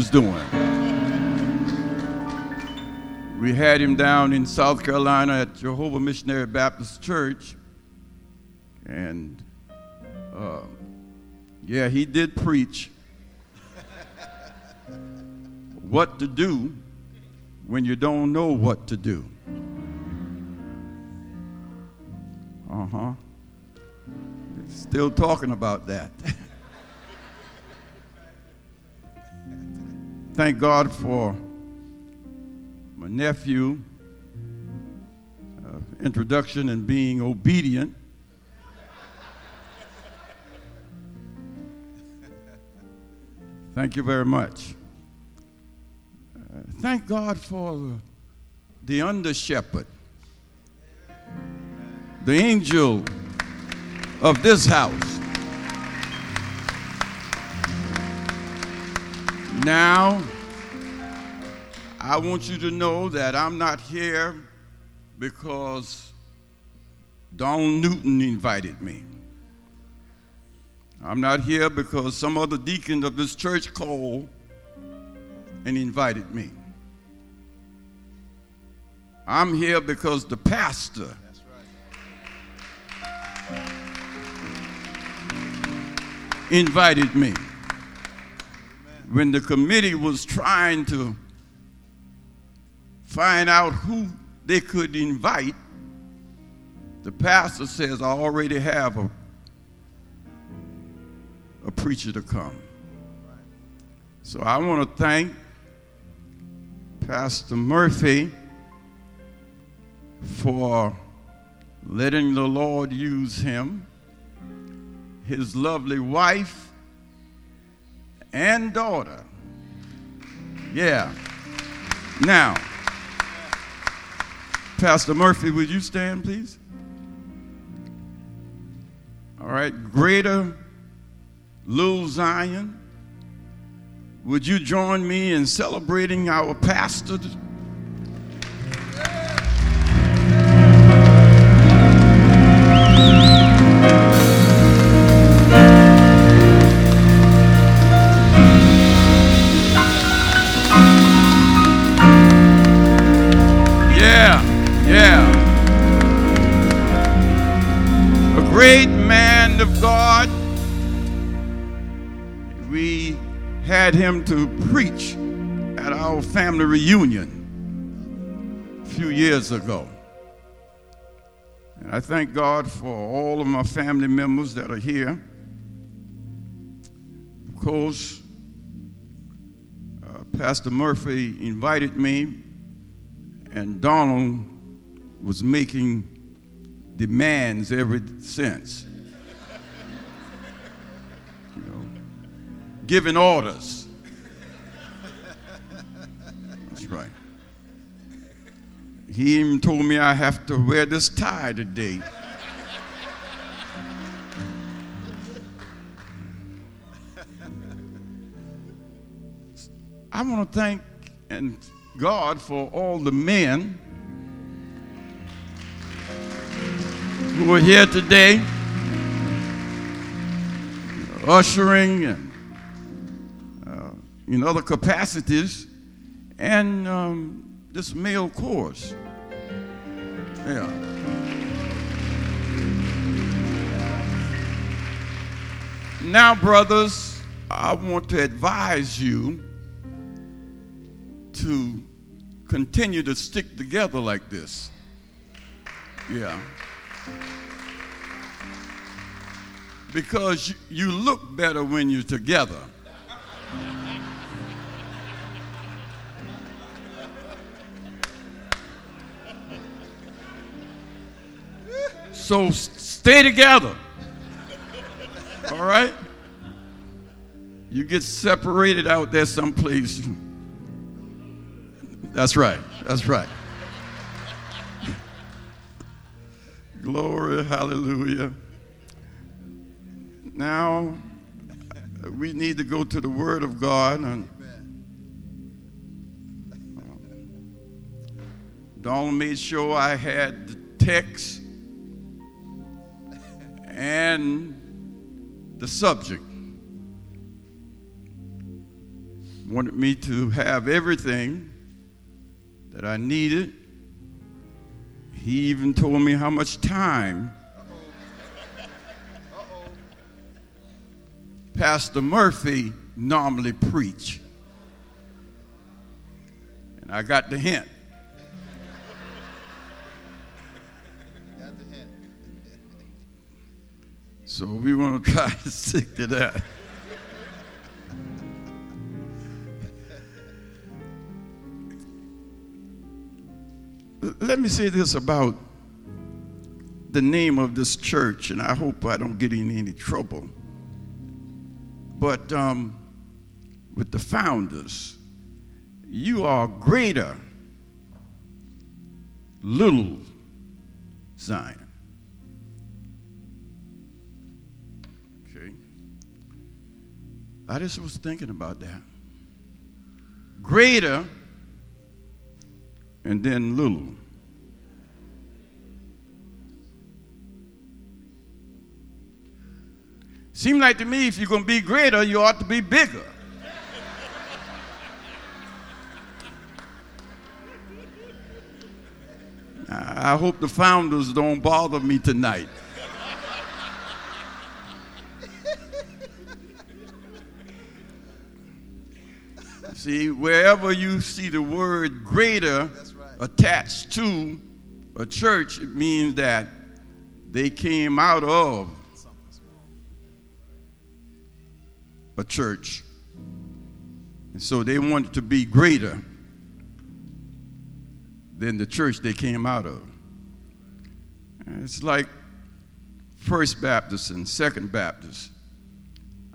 was doing. We had him down in South Carolina at Jehovah Missionary Baptist Church, and uh, yeah, he did preach what to do when you don't know what to do. Uh huh. Still talking about that. Thank God for my nephew, uh, introduction and being obedient. Thank you very much. Uh, thank God for the under shepherd, the angel of this house. Now, I want you to know that I'm not here because Don Newton invited me. I'm not here because some other deacon of this church called and invited me. I'm here because the pastor invited me. When the committee was trying to find out who they could invite, the pastor says, I already have a, a preacher to come. So I want to thank Pastor Murphy for letting the Lord use him his lovely wife and daughter. Yeah. Now, Pastor Murphy, would you stand, please? All right, Greater Little Zion, would you join me in celebrating our pastor? Him to preach at our family reunion a few years ago. And I thank God for all of my family members that are here. Of course, uh, Pastor Murphy invited me, and Donald was making demands ever since. you know, giving orders. That's right. He even told me I have to wear this tie today. I want to thank and God for all the men who are here today, ushering and in other capacities, and um, this male chorus. Yeah. Now, brothers, I want to advise you to continue to stick together like this. Yeah. Because you look better when you're together. So stay together. All right? You get separated out there someplace. That's right. That's right. Glory, hallelujah. Now, we need to go to the Word of God. And Don made sure I had the text and the subject. wanted me to have everything that I needed. He even told me how much time Pastor Murphy normally preach. And I got the hint. So we want to try to stick to that. Let me say this about the name of this church, and I hope I don't get in any trouble. But um, with the founders, you are greater, little Zion. I just was thinking about that. Greater and then little. Seems like to me if you're going to be greater, you ought to be bigger. I hope the founders don't bother me tonight. See, wherever you see the word greater right. attached to a church, it means that they came out of a church. And so they wanted to be greater than the church they came out of. And it's like First Baptist and Second Baptist.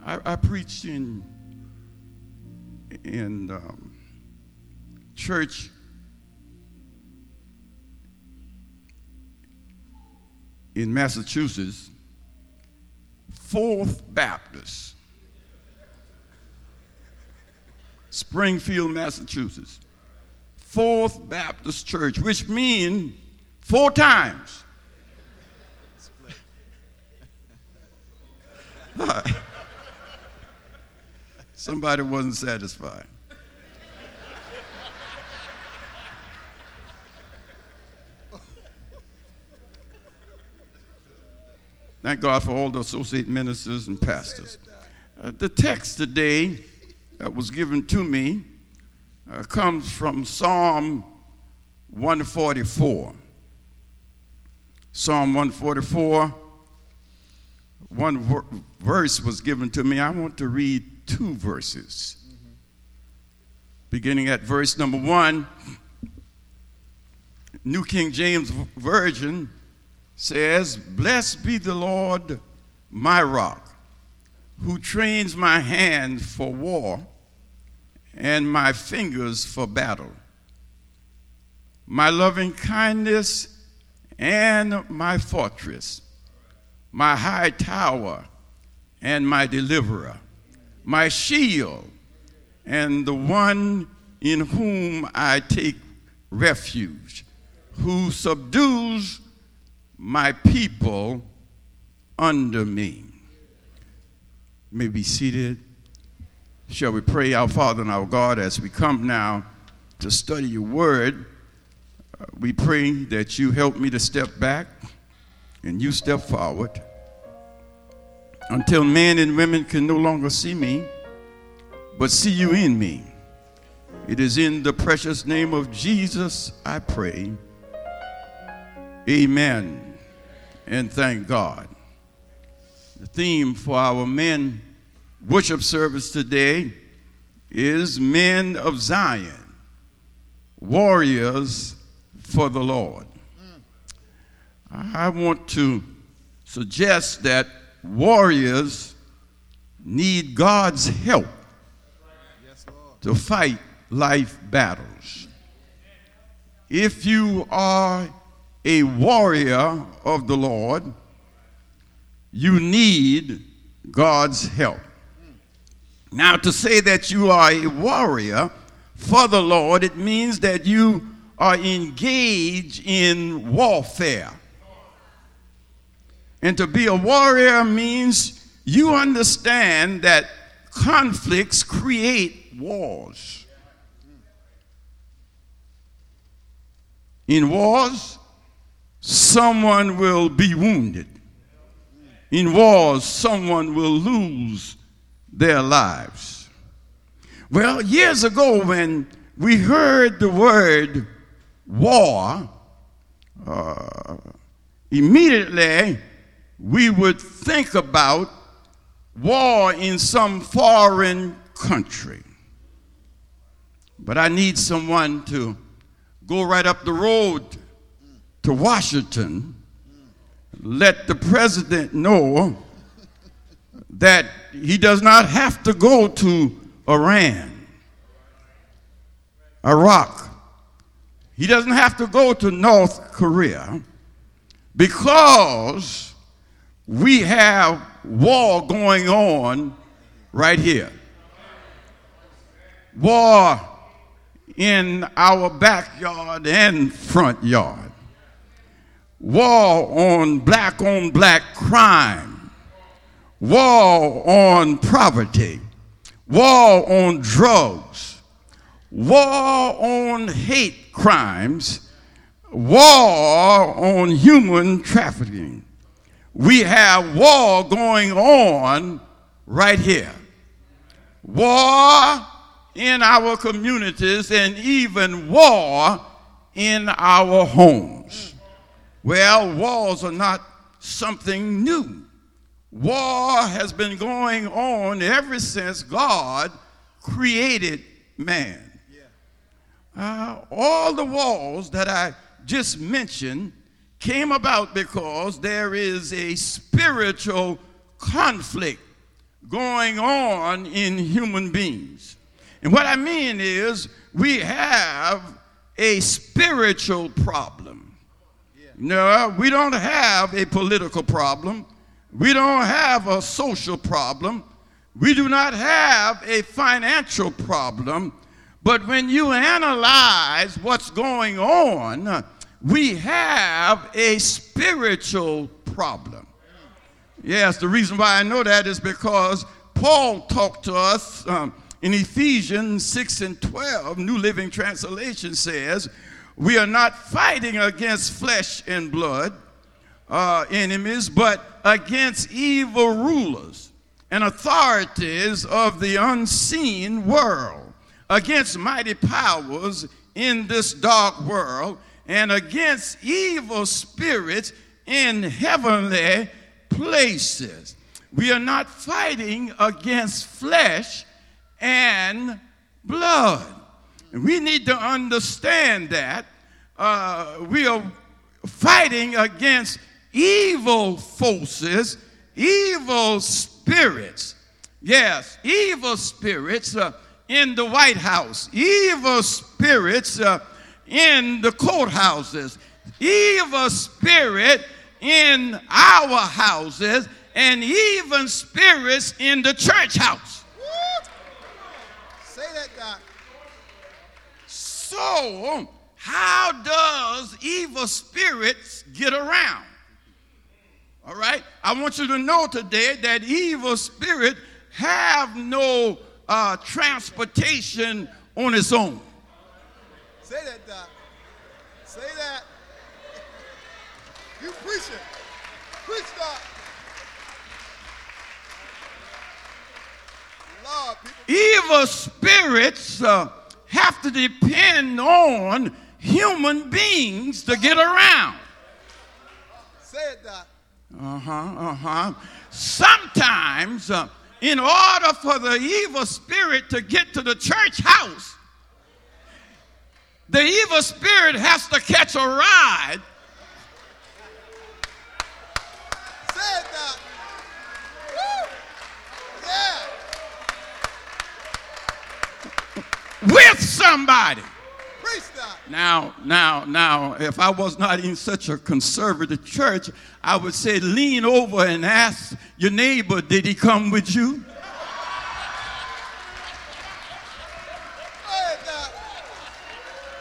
I, I preached in in um, church in Massachusetts, Fourth Baptist. Springfield, Massachusetts. Fourth Baptist Church, which means four times. Somebody wasn't satisfied. Thank God for all the associate ministers and pastors. Uh, the text today that was given to me uh, comes from Psalm 144. Psalm 144, one ver- verse was given to me. I want to read two verses. Mm-hmm. Beginning at verse number one, New King James Version says, Blessed be the Lord, my rock who trains my hand for war and my fingers for battle. My loving kindness and my fortress, my high tower and my deliverer, my shield and the one in whom I take refuge, who subdues my people under me may be seated. Shall we pray, our Father and our God, as we come now to study your word? Uh, we pray that you help me to step back and you step forward until men and women can no longer see me, but see you in me. It is in the precious name of Jesus I pray. Amen. And thank God. The theme for our men worship service today is Men of Zion, Warriors for the Lord. Mm. I want to suggest that warriors need God's help to fight life battles. If you are a warrior of the Lord, you need God's help. Now, to say that you are a warrior for the Lord, it means that you are engaged in warfare. And to be a warrior means you understand that conflicts create wars. In wars, someone will be wounded. In wars, someone will lose their lives. Well, years ago, when we heard the word war, uh, immediately we would think about war in some foreign country. But I need someone to go right up the road to Washington, let the president know that he does not have to go to Iran, Iraq. He doesn't have to go to North Korea because we have war going on right here. War in our backyard and front yard. War on black on black crime. War on poverty. War on drugs. War on hate crimes. War on human trafficking. We have war going on right here. War in our communities and even war in our homes. Well, wars are not something new. War has been going on ever since God created man. Uh, all the wars that I just mentioned came about because there is a spiritual conflict going on in human beings. And what I mean is, we have a spiritual problem. No, we don't have a political problem. We don't have a social problem. We do not have a financial problem. But when you analyze what's going on, we have a spiritual problem. Yes, the reason why I know that is because Paul talked to us um, in Ephesians 6 and 12. New Living Translation says, We are not fighting against flesh and blood uh, enemies, but against evil rulers and authorities of the unseen world, against mighty powers in this dark world and against evil spirits in heavenly places. We are not fighting against flesh and blood. We need to understand that uh, we are fighting against evil forces, evil spirits. Yes, evil spirits uh, in the White House, evil spirits. Uh, in the courthouses, evil spirit in our houses, and even spirits in the church house. Say that, Doc. So, how does evil spirits get around? All right? I want you to know today that evil spirit have no uh, transportation on its own. Say that, Doc. Say that. You preach it. Preach, Doc. Lord, people. Evil spirits uh, have to depend on human beings to get around. Say it, Doc. Uh huh, uh huh. Sometimes, uh, in order for the evil spirit to get to the church house, the evil spirit has to catch a ride. Say it, Woo! Yeah. with somebody. Now, now, now, if I was not in such a conservative church, I would say lean over and ask your neighbor, did he come with you? Say it, Doc.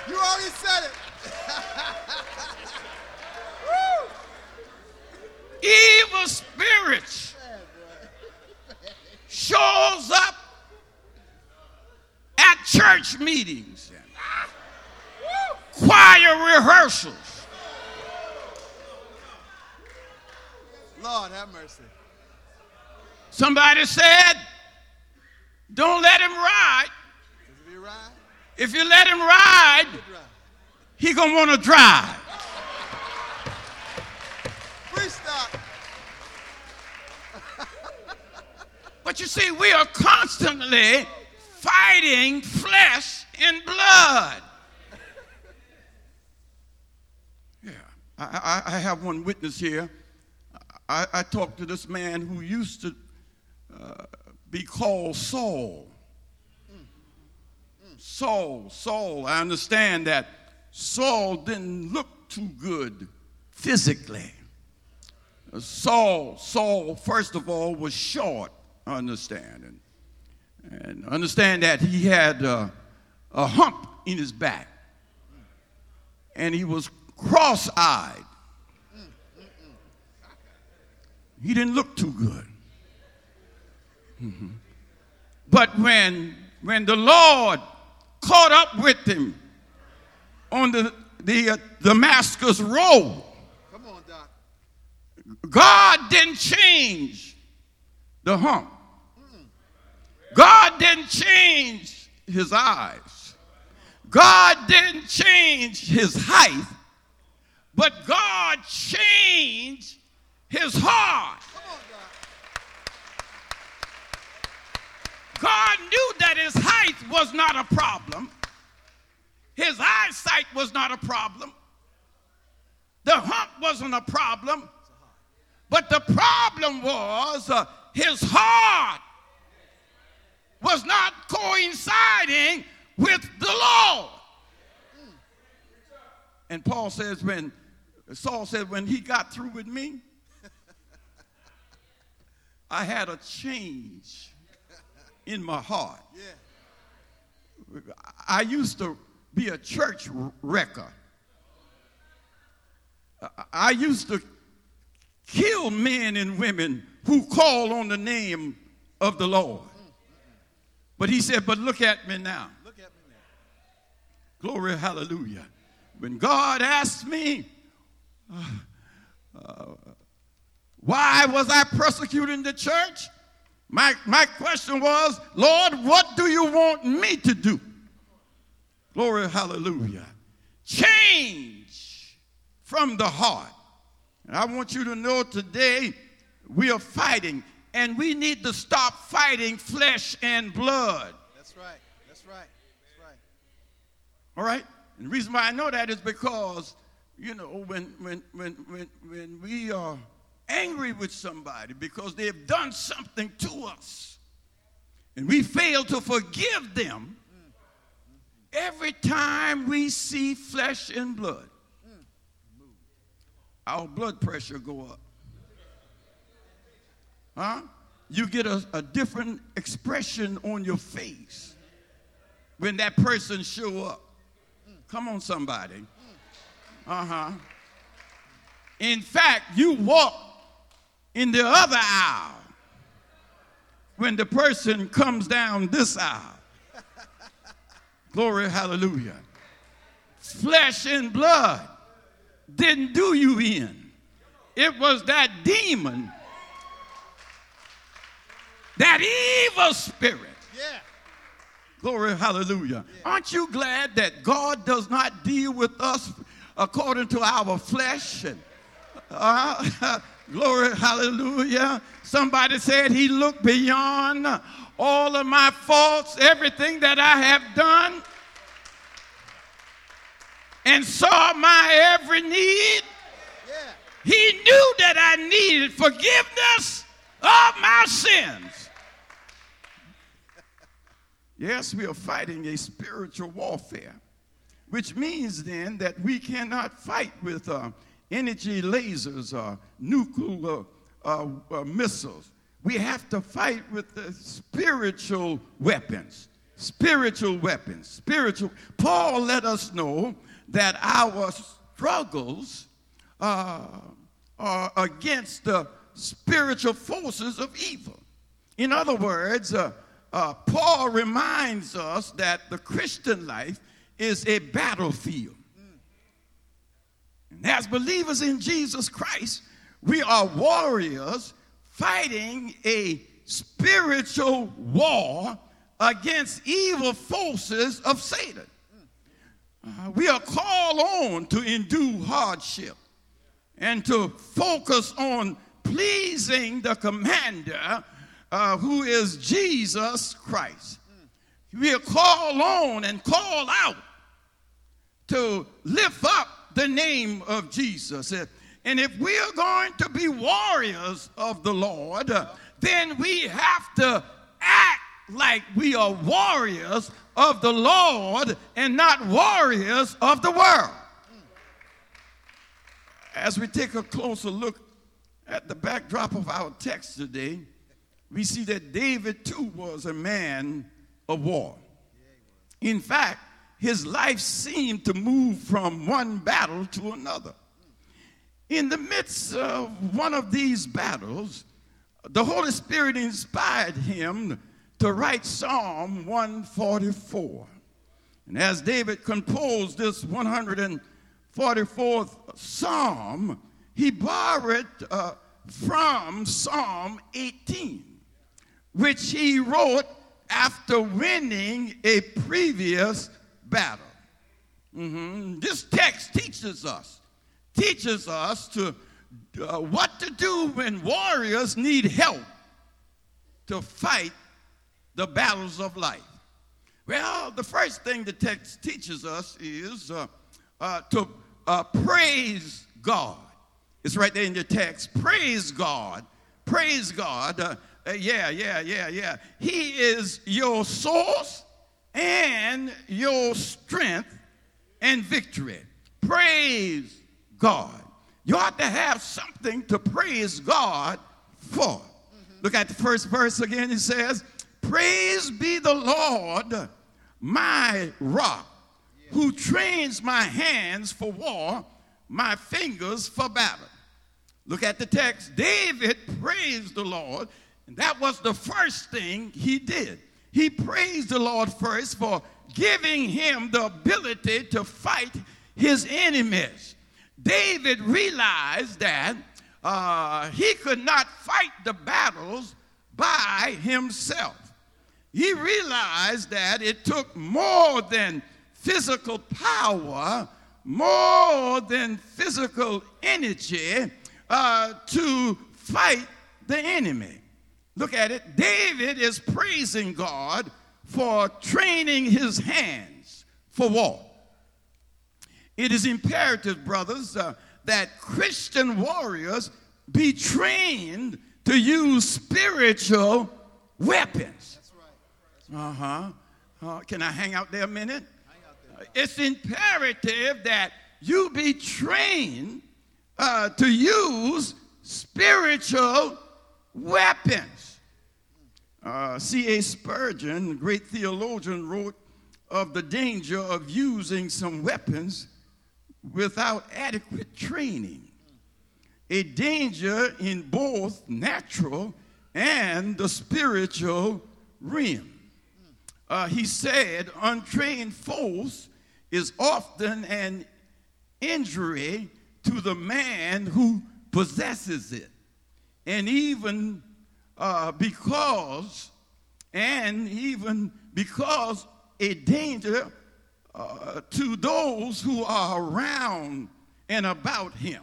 You already said it. Woo! Evil spirits shows up at church meetings and choir rehearsals. Lord have mercy. Somebody said, don't let him ride. Is it be right? If you let him ride, he gonna want to drive. But you see, we are constantly fighting flesh and blood. Yeah, I, I, I have one witness here. I, I talked to this man who used to uh, be called Saul. Saul, Saul, I understand that Saul didn't look too good physically. Saul, Saul, first of all, was short, understand. And, and understand that he had uh, a hump in his back. And he was cross eyed. He didn't look too good. Mhm. But when, when the Lord caught up with him on the, the uh, Damascus Road, Come on, Doc. God didn't change the hump. God didn't change his eyes. God didn't change his height, but God changed his heart. God knew that his height was not a problem. His eyesight was not a problem. The hump wasn't a problem. But the problem was uh, his heart was not coinciding with the law. And Paul says, when Saul said, when he got through with me, I had a change in my heart. I used to be a church wrecker. I used to kill men and women who call on the name of the Lord. But he said, But look at me now. Look at me now. Glory, hallelujah. When God asked me, uh, uh, why was I persecuting the church? My, my question was, Lord, what do you want me to do? Glory, hallelujah. Change from the heart. And I want you to know today we are fighting, and we need to stop fighting flesh and blood. That's right. That's right. That's right. All right? And the reason why I know that is because, you know, when, when, when, when, when we are angry with somebody because they have done something to us and we fail to forgive them, every time we see flesh and blood, mm. our blood pressure go up. Huh? You get a, a different expression on your face when that person show up. Come on, somebody. Uh huh. In fact, you walk in the other aisle when the person comes down this aisle. Glory, hallelujah. Flesh and blood didn't do you in. It was that demon, that evil spirit. Yeah. Glory, hallelujah. Aren't you glad that God does not deal with us according to our flesh? And, uh, glory, hallelujah. Somebody said he looked beyond all of my faults, everything that I have done, and saw my every need. Yeah. He knew that I needed forgiveness of my sins. Yes, we are fighting a spiritual warfare, which means then that we cannot fight with uh, energy lasers or nuclear uh, uh, missiles. We have to fight with the spiritual weapons. Spiritual weapons. Spiritual. Paul let us know that our struggles uh, are against the spiritual forces of evil. In other words, uh, Paul reminds us that the Christian life is a battlefield. And as believers in Jesus Christ, we are warriors fighting a spiritual war against evil forces of Satan. Uh, we are called on to endure hardship and to focus on pleasing the commander uh, who is Jesus Christ. We are called on and called out to lift up the name of Jesus. And if we are going to be warriors of the Lord, then we have to act like we are warriors of the Lord and not warriors of the world. As we take a closer look at the backdrop of our text today, we see that David too was a man of war. In fact, his life seemed to move from one battle to another. In the midst of one of these battles, the Holy Spirit inspired him to write Psalm 144. And as David composed this 144th psalm, he borrowed uh, from Psalm 18, which he wrote after winning a previous battle. Mm-hmm. This text teaches us, teaches us to uh, what to do when warriors need help to fight the battles of life. Well, the first thing the text teaches us is uh, uh, to uh, praise God. It's right there in the text. Praise God. Praise God. Uh, yeah, yeah, yeah, yeah. He is your source and your strength and victory. Praise God. You ought to have something to praise God for. Mm-hmm. Look at the first verse again. It says, Praise be the Lord, my rock, who trains my hands for war, my fingers for battle. Look at the text. David praised the Lord, and that was the first thing he did. He praised the Lord first for giving him the ability to fight his enemies. David realized that uh, he could not fight the battles by himself. He realized that it took more than physical power, more than physical energy uh, to fight the enemy. Look at it. David is praising God for training his hands for war. It is imperative, brothers, uh, that Christian warriors be trained to use spiritual weapons. Uh-huh. Uh, can I hang out there a minute? Uh, it's imperative that you be trained uh, to use spiritual weapons. Uh, C.H. Spurgeon, the great theologian, wrote of the danger of using some weapons without adequate training. A danger in both natural and the spiritual realm. Uh, he said, untrained force is often an injury to the man who possesses it. And even uh, because, and even because a danger uh, to those who are around and about him.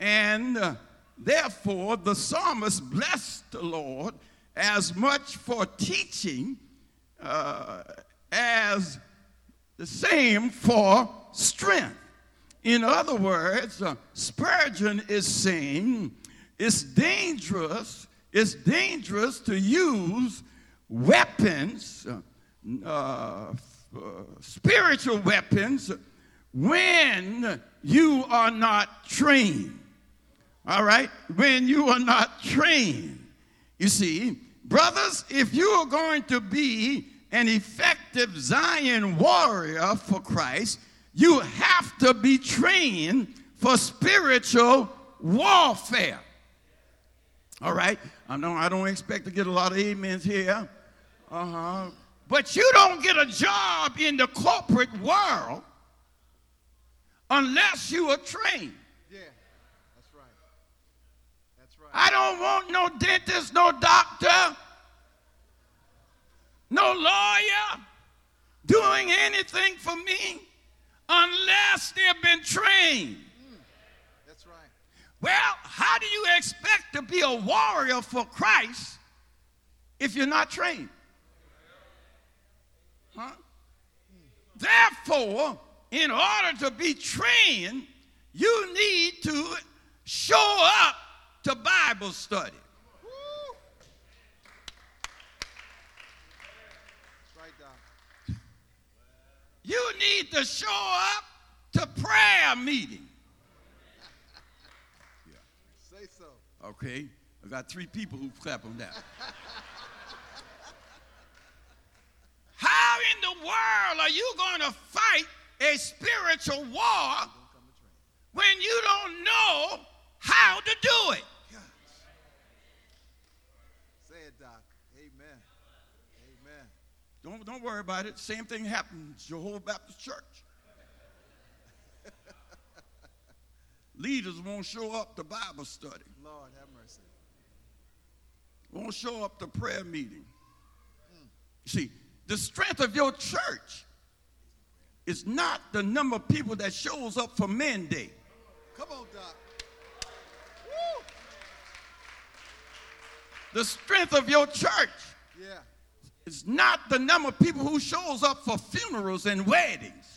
And uh, therefore, the psalmist blessed the Lord as much for teaching uh, as the same for strength. In other words, uh, Spurgeon is saying it's dangerous, it's dangerous to use weapons, uh, uh, spiritual weapons, when you are not trained. All right? When you are not trained. You see, brothers, if you are going to be an effective Zion warrior for Christ, you have to be trained for spiritual warfare. All right? I know I don't expect to get a lot of amens here, Uh huh. But you don't get a job in the corporate world unless you are trained. Yeah. That's right. That's right. I don't want no dentist, no doctor, no lawyer doing anything for me unless they've been trained. That's right. Well, how do you expect to be a warrior for Christ if you're not trained? Huh? Therefore, in order to be trained, you need to show up to Bible study. You need to show up to prayer meeting. Say so. Okay, I got three people who clap on that. How in the world are you going to fight a spiritual war Don't come to train. when you don't know how to do it? Gosh. Say it, Doc. Amen. Amen. Don't, don't worry about it. Same thing happened Jehovah Baptist Church. Leaders won't show up to Bible study, Lord, have mercy. won't show up to prayer meeting. See, the strength of your church is not the number of people that shows up for Men Day. Come on, Doc. Woo! The strength of your church Yeah. is not the number of people who shows up for funerals and weddings.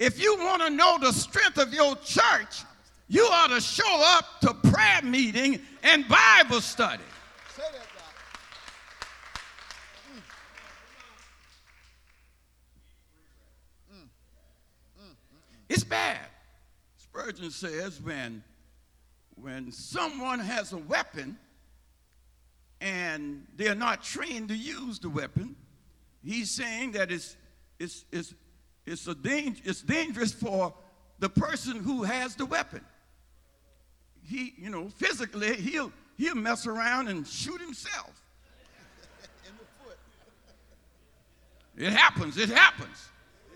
If you want to know the strength of your church, you ought to show up to prayer meeting and Bible study. Say that, Doc. It's bad. Spurgeon says when, when someone has a weapon and they're not trained to use the weapon, he's saying that it's, it's, it's, it's, a dang- it's dangerous for the person who has the weapon. He, you know, physically, he'll, he'll mess around and shoot himself. In the foot. It happens, it happens.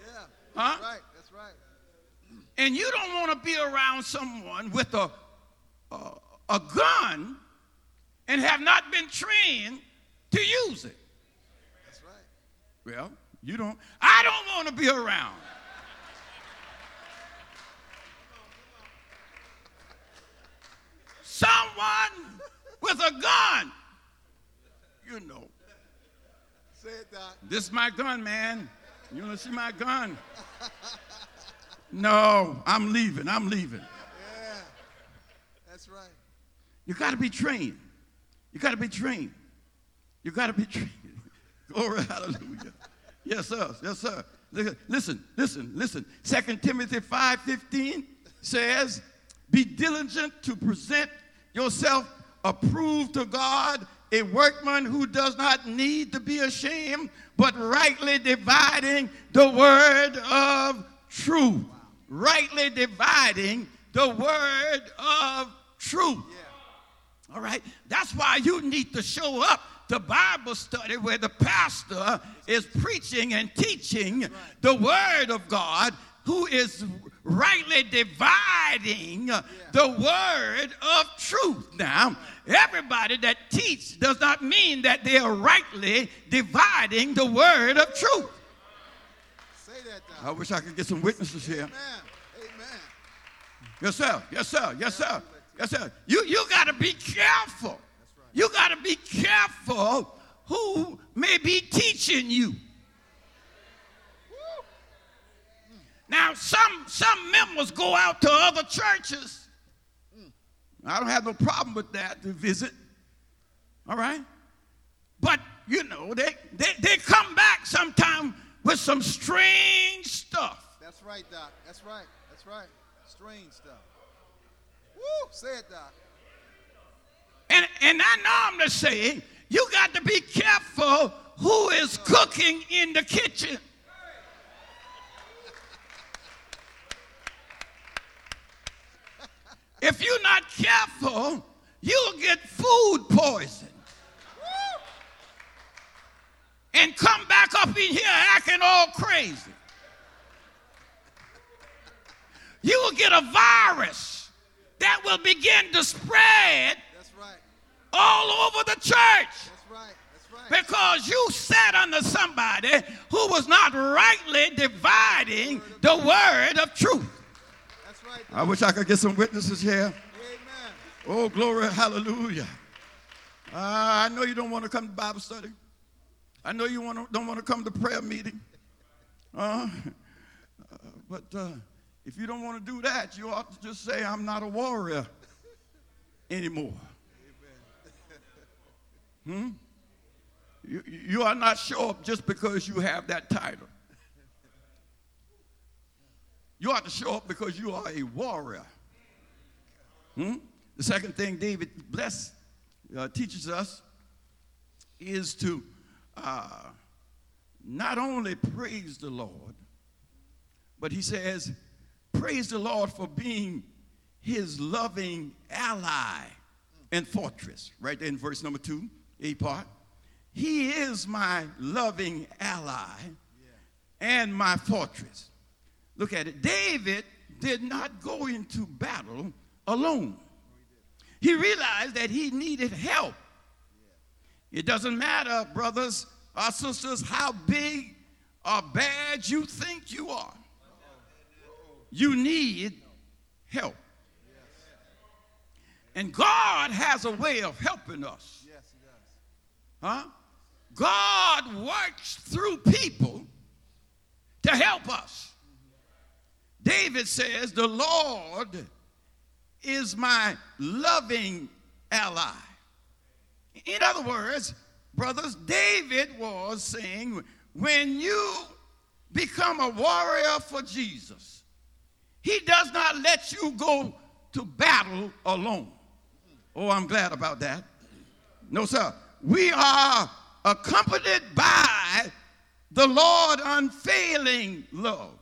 Yeah. Huh? That's right. That's right. And you don't want to be around someone with a, a, a gun and have not been trained to use it. That's right. Well, you don't. I don't want to be around. Someone with a gun. You know, Say it, Doc. this is my gun, man. You want to see my gun? No, I'm leaving. I'm leaving. Yeah. That's right. You got to be trained. You got to be trained. You got to be trained. Glory, hallelujah. Yes, sir. Yes, sir. Listen, listen, listen. 2 Timothy 5.15 says, Be diligent to present yourself approved to God, a workman who does not need to be ashamed, but rightly dividing the word of truth. Rightly dividing the word of truth. Yeah. All right? That's why you need to show up to Bible study where the pastor is preaching and teaching the word of God, who is rightly dividing the word of truth. Now, everybody that teach does not mean that they are rightly dividing the word of truth. Say that. I wish I could get some witnesses here. Yes, sir. Yes, sir. Yes, sir. Yes, sir. You, you got to be careful. You got to be careful who may be teaching you. Now, some, some members go out to other churches. Hmm. I don't have no problem with that to visit. All right? But, you know, they, they, they come back sometime with some strange stuff. That's right, Doc. That's right. That's right. Strange stuff. Woo! Say it, Doc. And, and I just saying, you got to be careful who is cooking in the kitchen. If you're not careful, you'll get food poison. and come back up in here acting all crazy. You will get a virus that will begin to spread. All over the church That's right. That's right. because you sat under somebody who was not rightly dividing the word of truth. That's right. I wish I could get some witnesses here. Amen. Oh, glory, hallelujah. Uh, I know you don't want to come to Bible study. I know you want to, don't want to come to prayer meeting. Uh, uh, but uh, if you don't want to do that, you ought to just say, I'm not a warrior anymore. Hmm? You, you are not show up just because you have that title. You ought to show up because you are a warrior. Hmm? The second thing David bless uh, teaches us is to uh, not only praise the Lord, but he says, praise the Lord for being his loving ally and fortress. Right there in verse number two, A part. He is my loving ally and my fortress. Look at it. David did not go into battle alone. He realized that he needed help. It doesn't matter, brothers or sisters, how big or bad you think you are. You need help. And God has a way of helping us. Huh? God works through people to help us. David says, The Lord is my loving ally. In other words, brothers, David was saying, when you become a warrior for Jesus, he does not let you go to battle alone. Oh, I'm glad about that. No, sir. We are accompanied by the Lord unfailing love,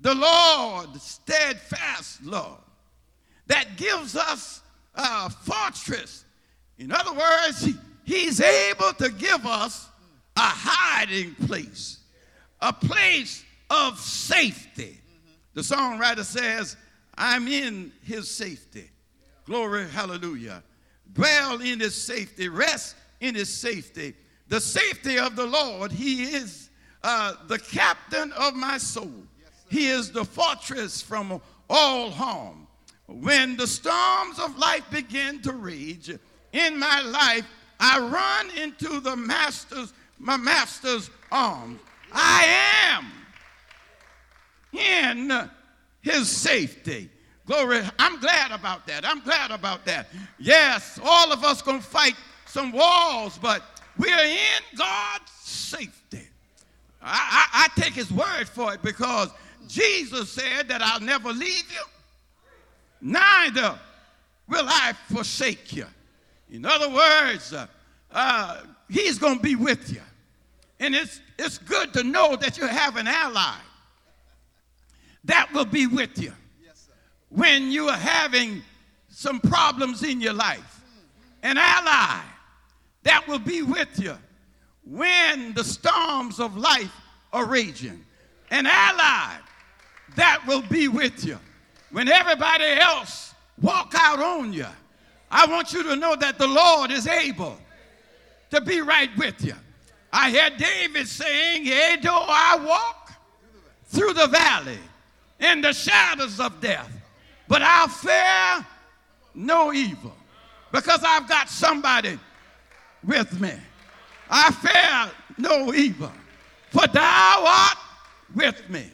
the Lord steadfast love that gives us a fortress. In other words, he, He's able to give us a hiding place, a place of safety. The songwriter says, I'm in His safety. Glory, hallelujah. Dwell in His safety, rest in His safety. The safety of the Lord, He is uh, the captain of my soul. He is the fortress from all harm. When the storms of life begin to rage in my life, I run into the master's, my master's arms. I am in his safety. Glory. I'm glad about that. I'm glad about that. Yes, all of us gonna fight some walls, but we're in God's safety. I, I, I take his word for it because Jesus said that I'll never leave you, neither will I forsake you. In other words, uh, uh, he's going to be with you. And it's, it's good to know that you have an ally that will be with you. When you are having some problems in your life. An ally that will be with you when the storms of life are raging. An ally that will be with you when everybody else walk out on you. I want you to know that the Lord is able to be right with you. I hear David saying, Yea, though I walk through the valley in the shadows of death, but I'll fear no evil because I've got somebody with me. I fear no evil, for thou art with me.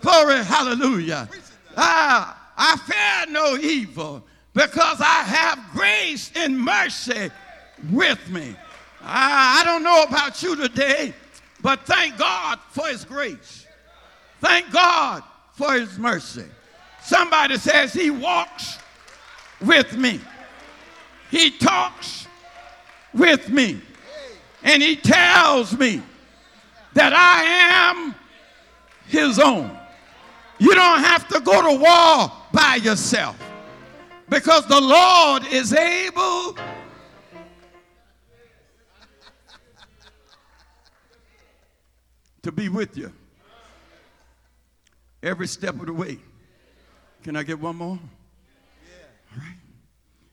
Glory, hallelujah. Ah, I fear no evil because I have grace and mercy with me. I, I don't know about you today, but thank God for his grace. Thank God for his mercy. Somebody says he walks with me. He talks with me. And he tells me that I am his own. You don't have to go to war by yourself because the Lord is able to be with you every step of the way. Can I get one more? All right.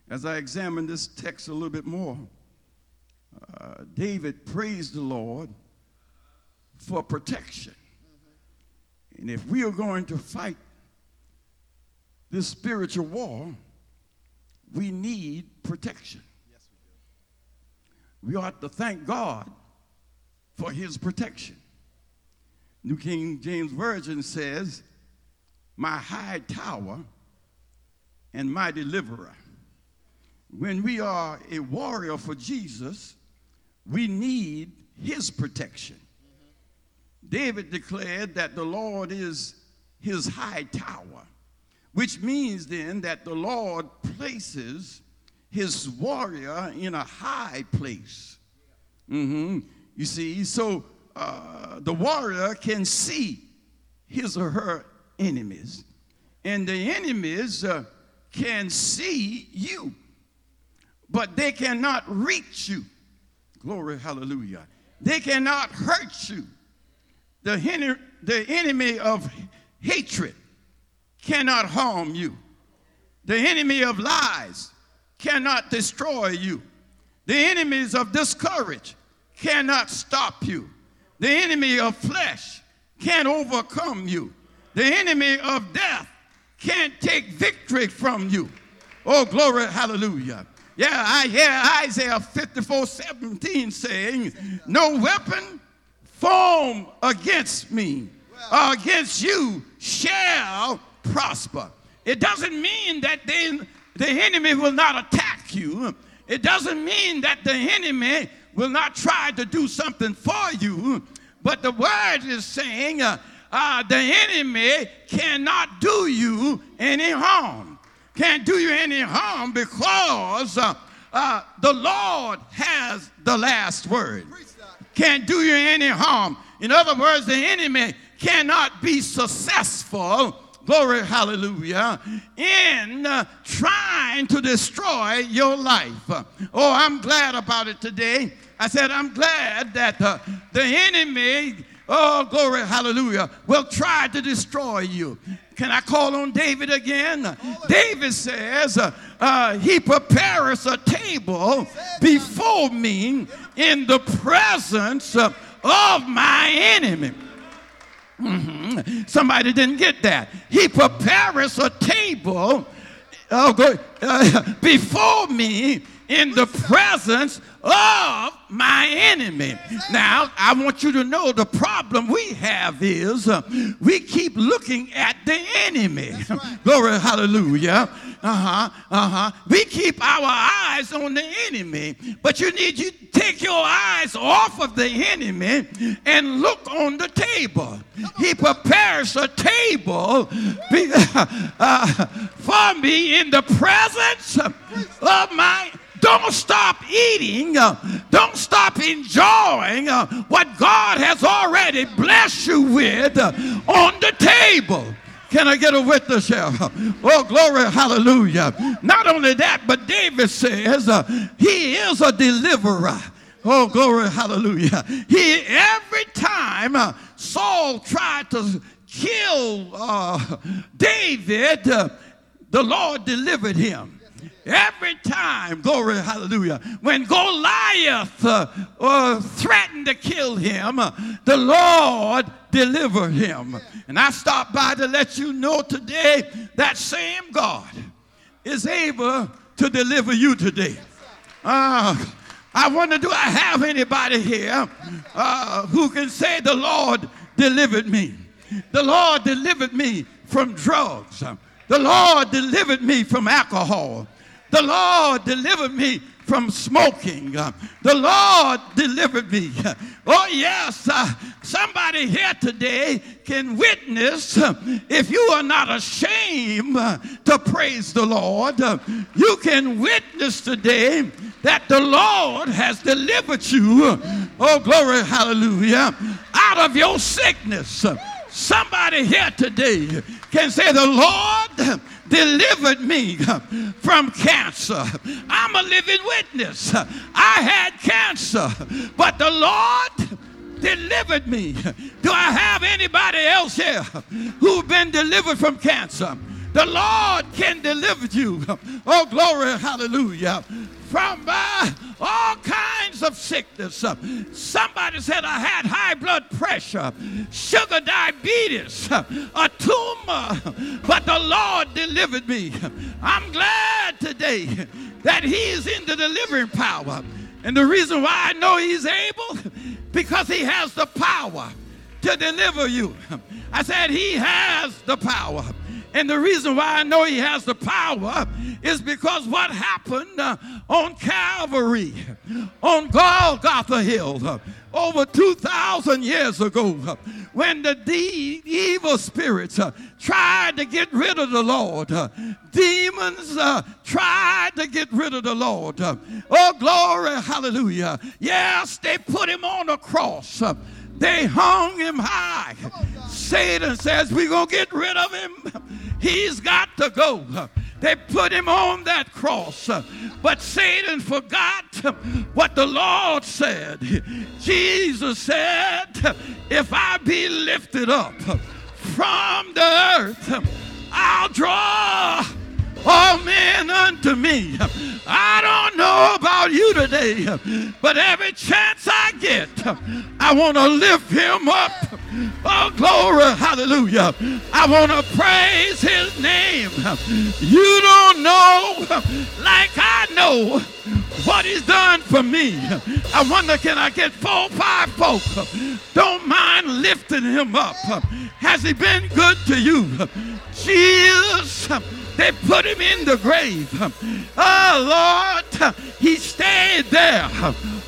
As I examine this text a little bit more, uh, David praised the Lord for protection. And if we are going to fight this spiritual war, we need protection. Yes, we do. We ought to thank God for his protection. New King James Version says, My high tower and my deliverer. When we are a warrior for Jesus, we need his protection. David declared that the Lord is his high tower, which means then that the Lord places his warrior in a high place. hmm You see, so uh, the warrior can see his or her enemies, and the enemies uh, can see you, but they cannot reach you. Glory, hallelujah. They cannot hurt you. The, hen- the enemy of hatred cannot harm you. The enemy of lies cannot destroy you. The enemies of discourage cannot stop you. The enemy of flesh can't overcome you. The enemy of death can't take victory from you. Oh, glory, hallelujah. Yeah, I hear Isaiah 54 17 saying, No weapon formed against me or against you shall prosper. It doesn't mean that they, the enemy will not attack you. It doesn't mean that the enemy will not try to do something for you. But the word is saying uh, uh, the enemy cannot do you any harm. Can't do you any harm because uh, uh, the Lord has the last word. Can't do you any harm. In other words, the enemy cannot be successful, glory, hallelujah, in uh, trying to destroy your life. Oh, I'm glad about it today. I said, I'm glad that uh, the enemy, oh, glory, hallelujah, will try to destroy you. Can I call on David again? David says, uh, uh, He prepares a table before me in the presence uh, of my enemy. Mhm. Somebody didn't get that. He prepares a table go, uh, before me in the presence of my enemy. Now, I want you to know the problem we have is uh, we keep looking at the enemy. right. Glory, hallelujah. Uh huh, uh huh. We keep our eyes on the enemy, but you need you take your eyes off of the enemy and look on the table. He prepares a table be- uh, for me in the presence of my don't stop eating. don't stop enjoying what God has already blessed you with on the table. Can I get a witness here? Oh, glory, hallelujah. Not only that, but David says uh, he is a deliverer. Oh, glory, hallelujah. He, every time uh, Saul tried to kill uh, David, uh, the Lord delivered him. Every time, glory, hallelujah, when Goliath uh, uh, threatened to kill him, uh, the Lord delivered him. And I stopped by to let you know today that same God is able to deliver you today. Uh, I wonder, do I have anybody here uh, who can say, The Lord delivered me? The Lord delivered me from drugs. The Lord delivered me from alcohol. The Lord delivered me from smoking. The Lord delivered me. Oh, yes, uh, somebody here today can witness uh, if you are not ashamed uh, to praise the Lord, you can witness today that the Lord has delivered you. Oh, glory, hallelujah, out of your sickness. Somebody here today can say, The Lord delivered me from cancer. I'm a living witness. I had cancer, but the Lord delivered me. Do I have anybody else here who've been delivered from cancer? The Lord can deliver you. Oh, glory, hallelujah. From uh, all kinds of sickness. Somebody said I had high blood pressure, sugar diabetes, a tumor, but the Lord delivered me. I'm glad today that He is in the delivering power. And the reason why I know He's able, because He has the power to deliver you. I said, He has the power. And the reason why I know he has the power is because what happened uh, on Calvary, on Golgotha Hill, uh, over 2,000 years ago, uh, when the de- evil spirits tried to get rid of the Lord, demons uh, tried to get rid of the Lord. oh, glory, hallelujah. Yes, they put him on a cross. They hung him high. Satan says, We're going to get rid of him. He's got to go. They put him on that cross. But Satan forgot what the Lord said. Jesus said, If I be lifted up from the earth, I'll draw all men unto me. I don't know about you today, but every chance I get, I want to lift him up. Oh, glory, hallelujah. I want to praise his name. You don't know like I know what he's done for me. I wonder, can I get four, five folks? Don't mind lifting him up. Has he been good to you? Jesus they put him in the grave. Oh, Lord, he stayed there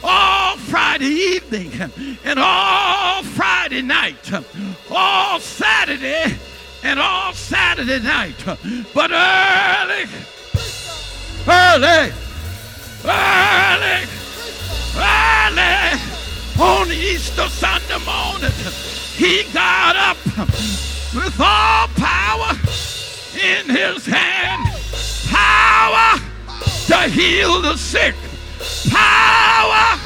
all Friday evening and all Friday night, all Saturday and all Saturday night. But early, early, early, early on Easter Sunday morning, he got up with all in his hand. Power to heal the sick, power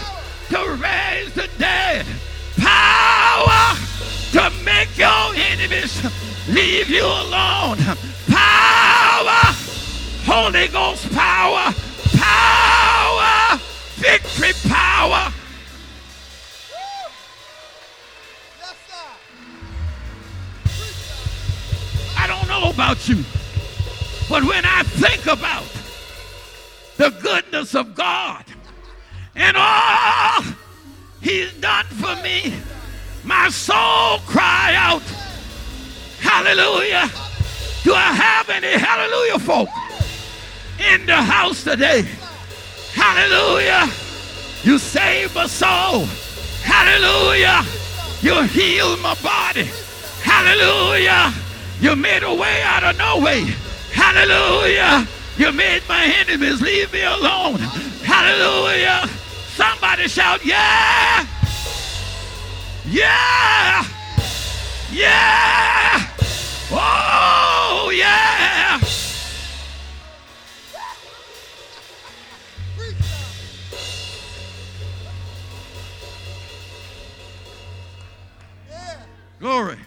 to raise the dead, power to make your enemies leave you alone, power, Holy Ghost power, power, victory power. I don't know about you, but when I think about the goodness of God and all He's done for me, my soul cry out, Hallelujah. Do I have any hallelujah folk in the house today? Hallelujah. You saved my soul. Hallelujah. You healed my body. Hallelujah. You made a way out of no way. Hallelujah. You made my enemies leave me alone. Hallelujah. Somebody shout, yeah. Yeah. Yeah. Oh, yeah. Glory.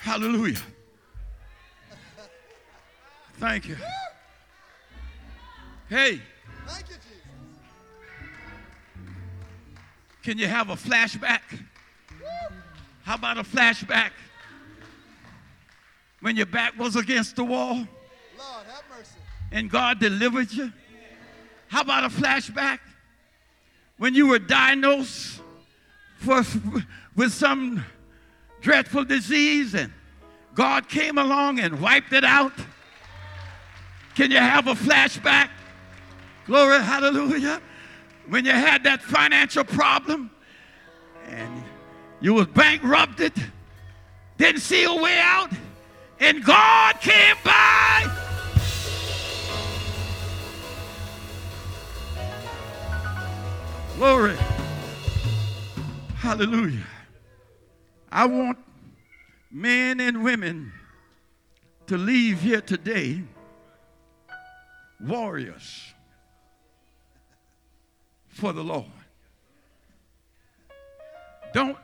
Hallelujah. Thank you. Hey. Thank you, Jesus. Can you have a flashback? How about a flashback? When your back was against the wall Lord, have mercy. and God delivered you? How about a flashback? When you were diagnosed for, with some dreadful disease and God came along and wiped it out? Can you have a flashback? Glory, hallelujah. When you had that financial problem and you was bankrupted, didn't see a way out, and God came by. Glory. Hallelujah. I want men and women to leave here today warriors for the Lord. Don't